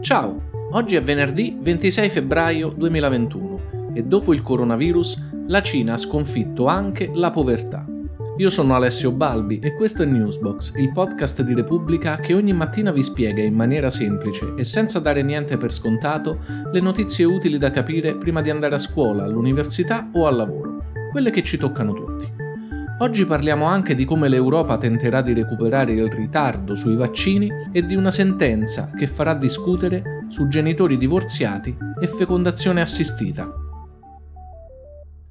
Ciao, oggi è venerdì 26 febbraio 2021 e dopo il coronavirus la Cina ha sconfitto anche la povertà. Io sono Alessio Balbi e questo è Newsbox, il podcast di Repubblica che ogni mattina vi spiega in maniera semplice e senza dare niente per scontato le notizie utili da capire prima di andare a scuola, all'università o al lavoro, quelle che ci toccano tutti. Oggi parliamo anche di come l'Europa tenterà di recuperare il ritardo sui vaccini e di una sentenza che farà discutere su genitori divorziati e fecondazione assistita.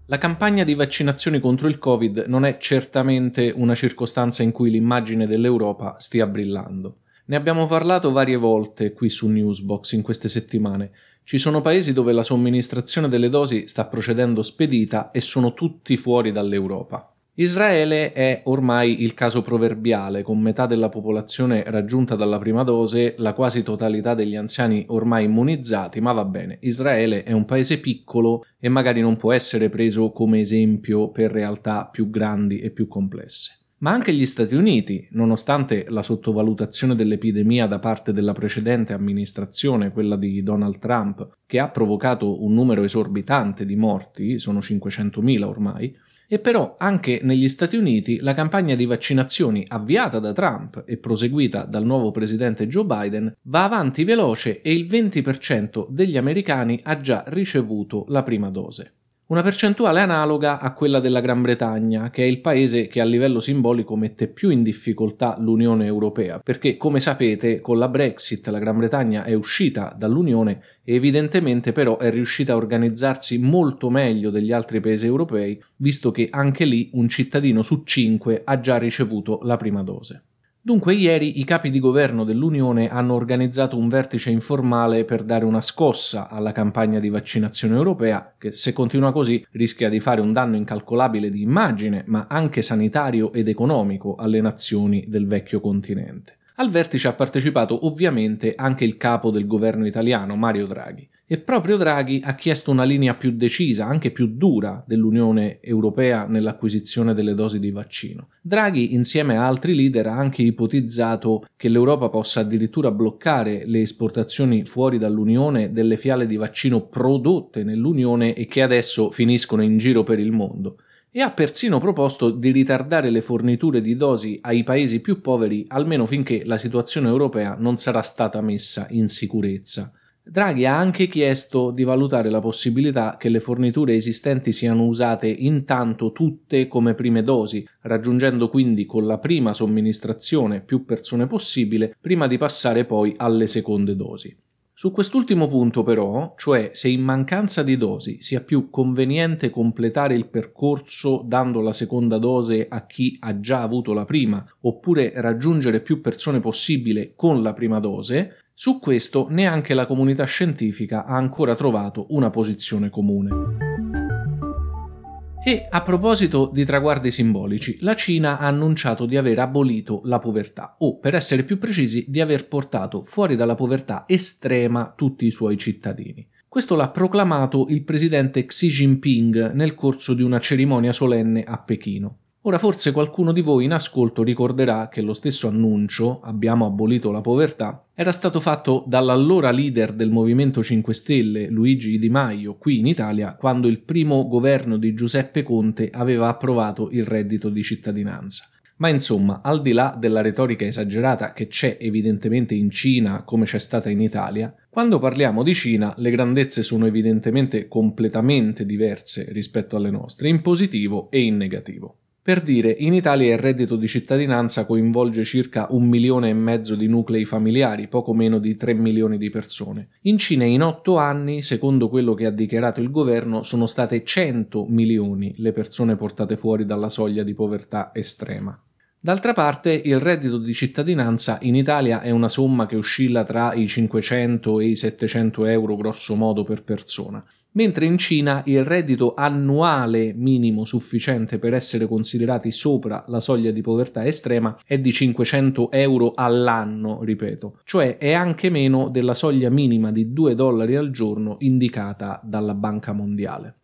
La campagna di vaccinazioni contro il Covid non è certamente una circostanza in cui l'immagine dell'Europa stia brillando. Ne abbiamo parlato varie volte qui su Newsbox in queste settimane. Ci sono paesi dove la somministrazione delle dosi sta procedendo spedita e sono tutti fuori dall'Europa. Israele è ormai il caso proverbiale, con metà della popolazione raggiunta dalla prima dose, la quasi totalità degli anziani ormai immunizzati, ma va bene, Israele è un paese piccolo e magari non può essere preso come esempio per realtà più grandi e più complesse. Ma anche gli Stati Uniti, nonostante la sottovalutazione dell'epidemia da parte della precedente amministrazione, quella di Donald Trump, che ha provocato un numero esorbitante di morti, sono 500.000 ormai, e però anche negli Stati Uniti la campagna di vaccinazioni avviata da Trump e proseguita dal nuovo presidente Joe Biden va avanti veloce e il 20% degli americani ha già ricevuto la prima dose una percentuale analoga a quella della Gran Bretagna, che è il paese che a livello simbolico mette più in difficoltà l'Unione Europea, perché come sapete con la Brexit la Gran Bretagna è uscita dall'Unione e evidentemente però è riuscita a organizzarsi molto meglio degli altri paesi europei, visto che anche lì un cittadino su cinque ha già ricevuto la prima dose. Dunque ieri i capi di governo dell'Unione hanno organizzato un vertice informale per dare una scossa alla campagna di vaccinazione europea che se continua così rischia di fare un danno incalcolabile di immagine ma anche sanitario ed economico alle nazioni del vecchio continente. Al vertice ha partecipato ovviamente anche il capo del governo italiano Mario Draghi e proprio Draghi ha chiesto una linea più decisa, anche più dura dell'Unione Europea nell'acquisizione delle dosi di vaccino. Draghi, insieme a altri leader, ha anche ipotizzato che l'Europa possa addirittura bloccare le esportazioni fuori dall'Unione delle fiale di vaccino prodotte nell'Unione e che adesso finiscono in giro per il mondo e ha persino proposto di ritardare le forniture di dosi ai paesi più poveri almeno finché la situazione europea non sarà stata messa in sicurezza. Draghi ha anche chiesto di valutare la possibilità che le forniture esistenti siano usate intanto tutte come prime dosi, raggiungendo quindi con la prima somministrazione più persone possibile prima di passare poi alle seconde dosi. Su quest'ultimo punto però, cioè se in mancanza di dosi sia più conveniente completare il percorso dando la seconda dose a chi ha già avuto la prima, oppure raggiungere più persone possibile con la prima dose, su questo neanche la comunità scientifica ha ancora trovato una posizione comune. E a proposito di traguardi simbolici, la Cina ha annunciato di aver abolito la povertà, o per essere più precisi, di aver portato fuori dalla povertà estrema tutti i suoi cittadini. Questo l'ha proclamato il presidente Xi Jinping nel corso di una cerimonia solenne a Pechino. Ora forse qualcuno di voi in ascolto ricorderà che lo stesso annuncio, abbiamo abolito la povertà, era stato fatto dall'allora leader del Movimento 5 Stelle, Luigi Di Maio, qui in Italia, quando il primo governo di Giuseppe Conte aveva approvato il reddito di cittadinanza. Ma insomma, al di là della retorica esagerata che c'è evidentemente in Cina come c'è stata in Italia, quando parliamo di Cina le grandezze sono evidentemente completamente diverse rispetto alle nostre, in positivo e in negativo. Per dire, in Italia il reddito di cittadinanza coinvolge circa un milione e mezzo di nuclei familiari, poco meno di 3 milioni di persone. In Cina in otto anni, secondo quello che ha dichiarato il governo, sono state 100 milioni le persone portate fuori dalla soglia di povertà estrema. D'altra parte, il reddito di cittadinanza in Italia è una somma che oscilla tra i 500 e i 700 euro grosso modo per persona mentre in Cina il reddito annuale minimo sufficiente per essere considerati sopra la soglia di povertà estrema è di 500 euro all'anno, ripeto, cioè è anche meno della soglia minima di 2 dollari al giorno indicata dalla Banca Mondiale.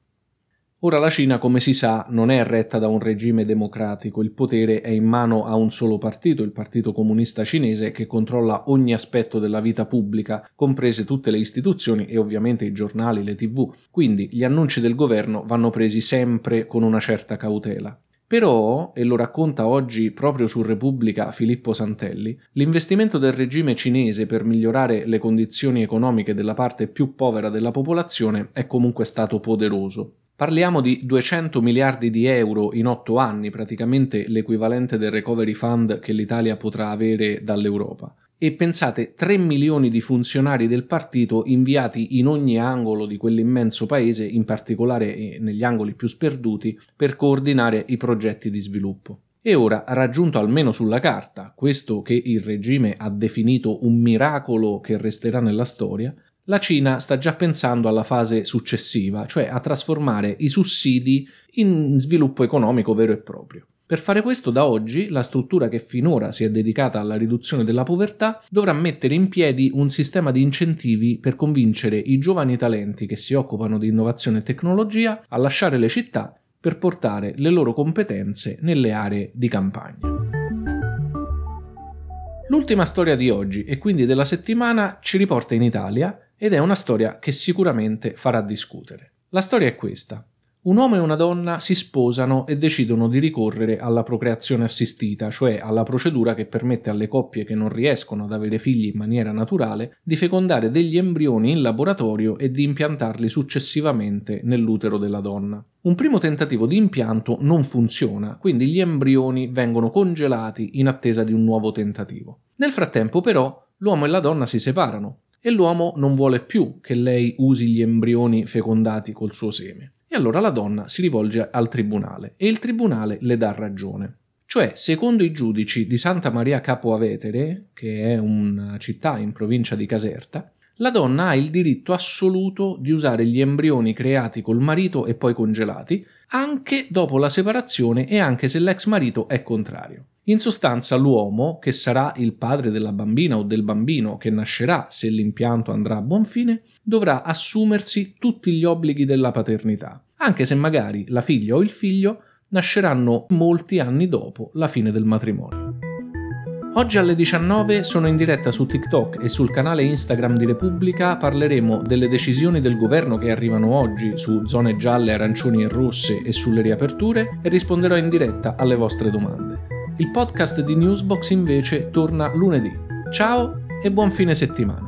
Ora la Cina, come si sa, non è retta da un regime democratico, il potere è in mano a un solo partito, il Partito Comunista Cinese, che controlla ogni aspetto della vita pubblica, comprese tutte le istituzioni e ovviamente i giornali, le tv. Quindi gli annunci del governo vanno presi sempre con una certa cautela. Però, e lo racconta oggi proprio su Repubblica Filippo Santelli, l'investimento del regime cinese per migliorare le condizioni economiche della parte più povera della popolazione è comunque stato poderoso. Parliamo di 200 miliardi di euro in otto anni, praticamente l'equivalente del recovery fund che l'Italia potrà avere dall'Europa. E pensate 3 milioni di funzionari del partito inviati in ogni angolo di quell'immenso paese, in particolare eh, negli angoli più sperduti, per coordinare i progetti di sviluppo. E ora, raggiunto almeno sulla carta questo che il regime ha definito un miracolo che resterà nella storia, la Cina sta già pensando alla fase successiva, cioè a trasformare i sussidi in sviluppo economico vero e proprio. Per fare questo, da oggi, la struttura che finora si è dedicata alla riduzione della povertà dovrà mettere in piedi un sistema di incentivi per convincere i giovani talenti che si occupano di innovazione e tecnologia a lasciare le città per portare le loro competenze nelle aree di campagna. L'ultima storia di oggi e quindi della settimana ci riporta in Italia ed è una storia che sicuramente farà discutere. La storia è questa. Un uomo e una donna si sposano e decidono di ricorrere alla procreazione assistita, cioè alla procedura che permette alle coppie che non riescono ad avere figli in maniera naturale di fecondare degli embrioni in laboratorio e di impiantarli successivamente nell'utero della donna. Un primo tentativo di impianto non funziona, quindi gli embrioni vengono congelati in attesa di un nuovo tentativo. Nel frattempo, però, l'uomo e la donna si separano e l'uomo non vuole più che lei usi gli embrioni fecondati col suo seme. E allora la donna si rivolge al tribunale e il tribunale le dà ragione. Cioè, secondo i giudici di Santa Maria Capo Avetere, che è una città in provincia di Caserta, la donna ha il diritto assoluto di usare gli embrioni creati col marito e poi congelati, anche dopo la separazione e anche se l'ex marito è contrario. In sostanza l'uomo, che sarà il padre della bambina o del bambino che nascerà se l'impianto andrà a buon fine, dovrà assumersi tutti gli obblighi della paternità, anche se magari la figlia o il figlio nasceranno molti anni dopo la fine del matrimonio. Oggi alle 19 sono in diretta su TikTok e sul canale Instagram di Repubblica parleremo delle decisioni del governo che arrivano oggi su zone gialle, arancioni e rosse e sulle riaperture e risponderò in diretta alle vostre domande. Il podcast di Newsbox invece torna lunedì. Ciao e buon fine settimana.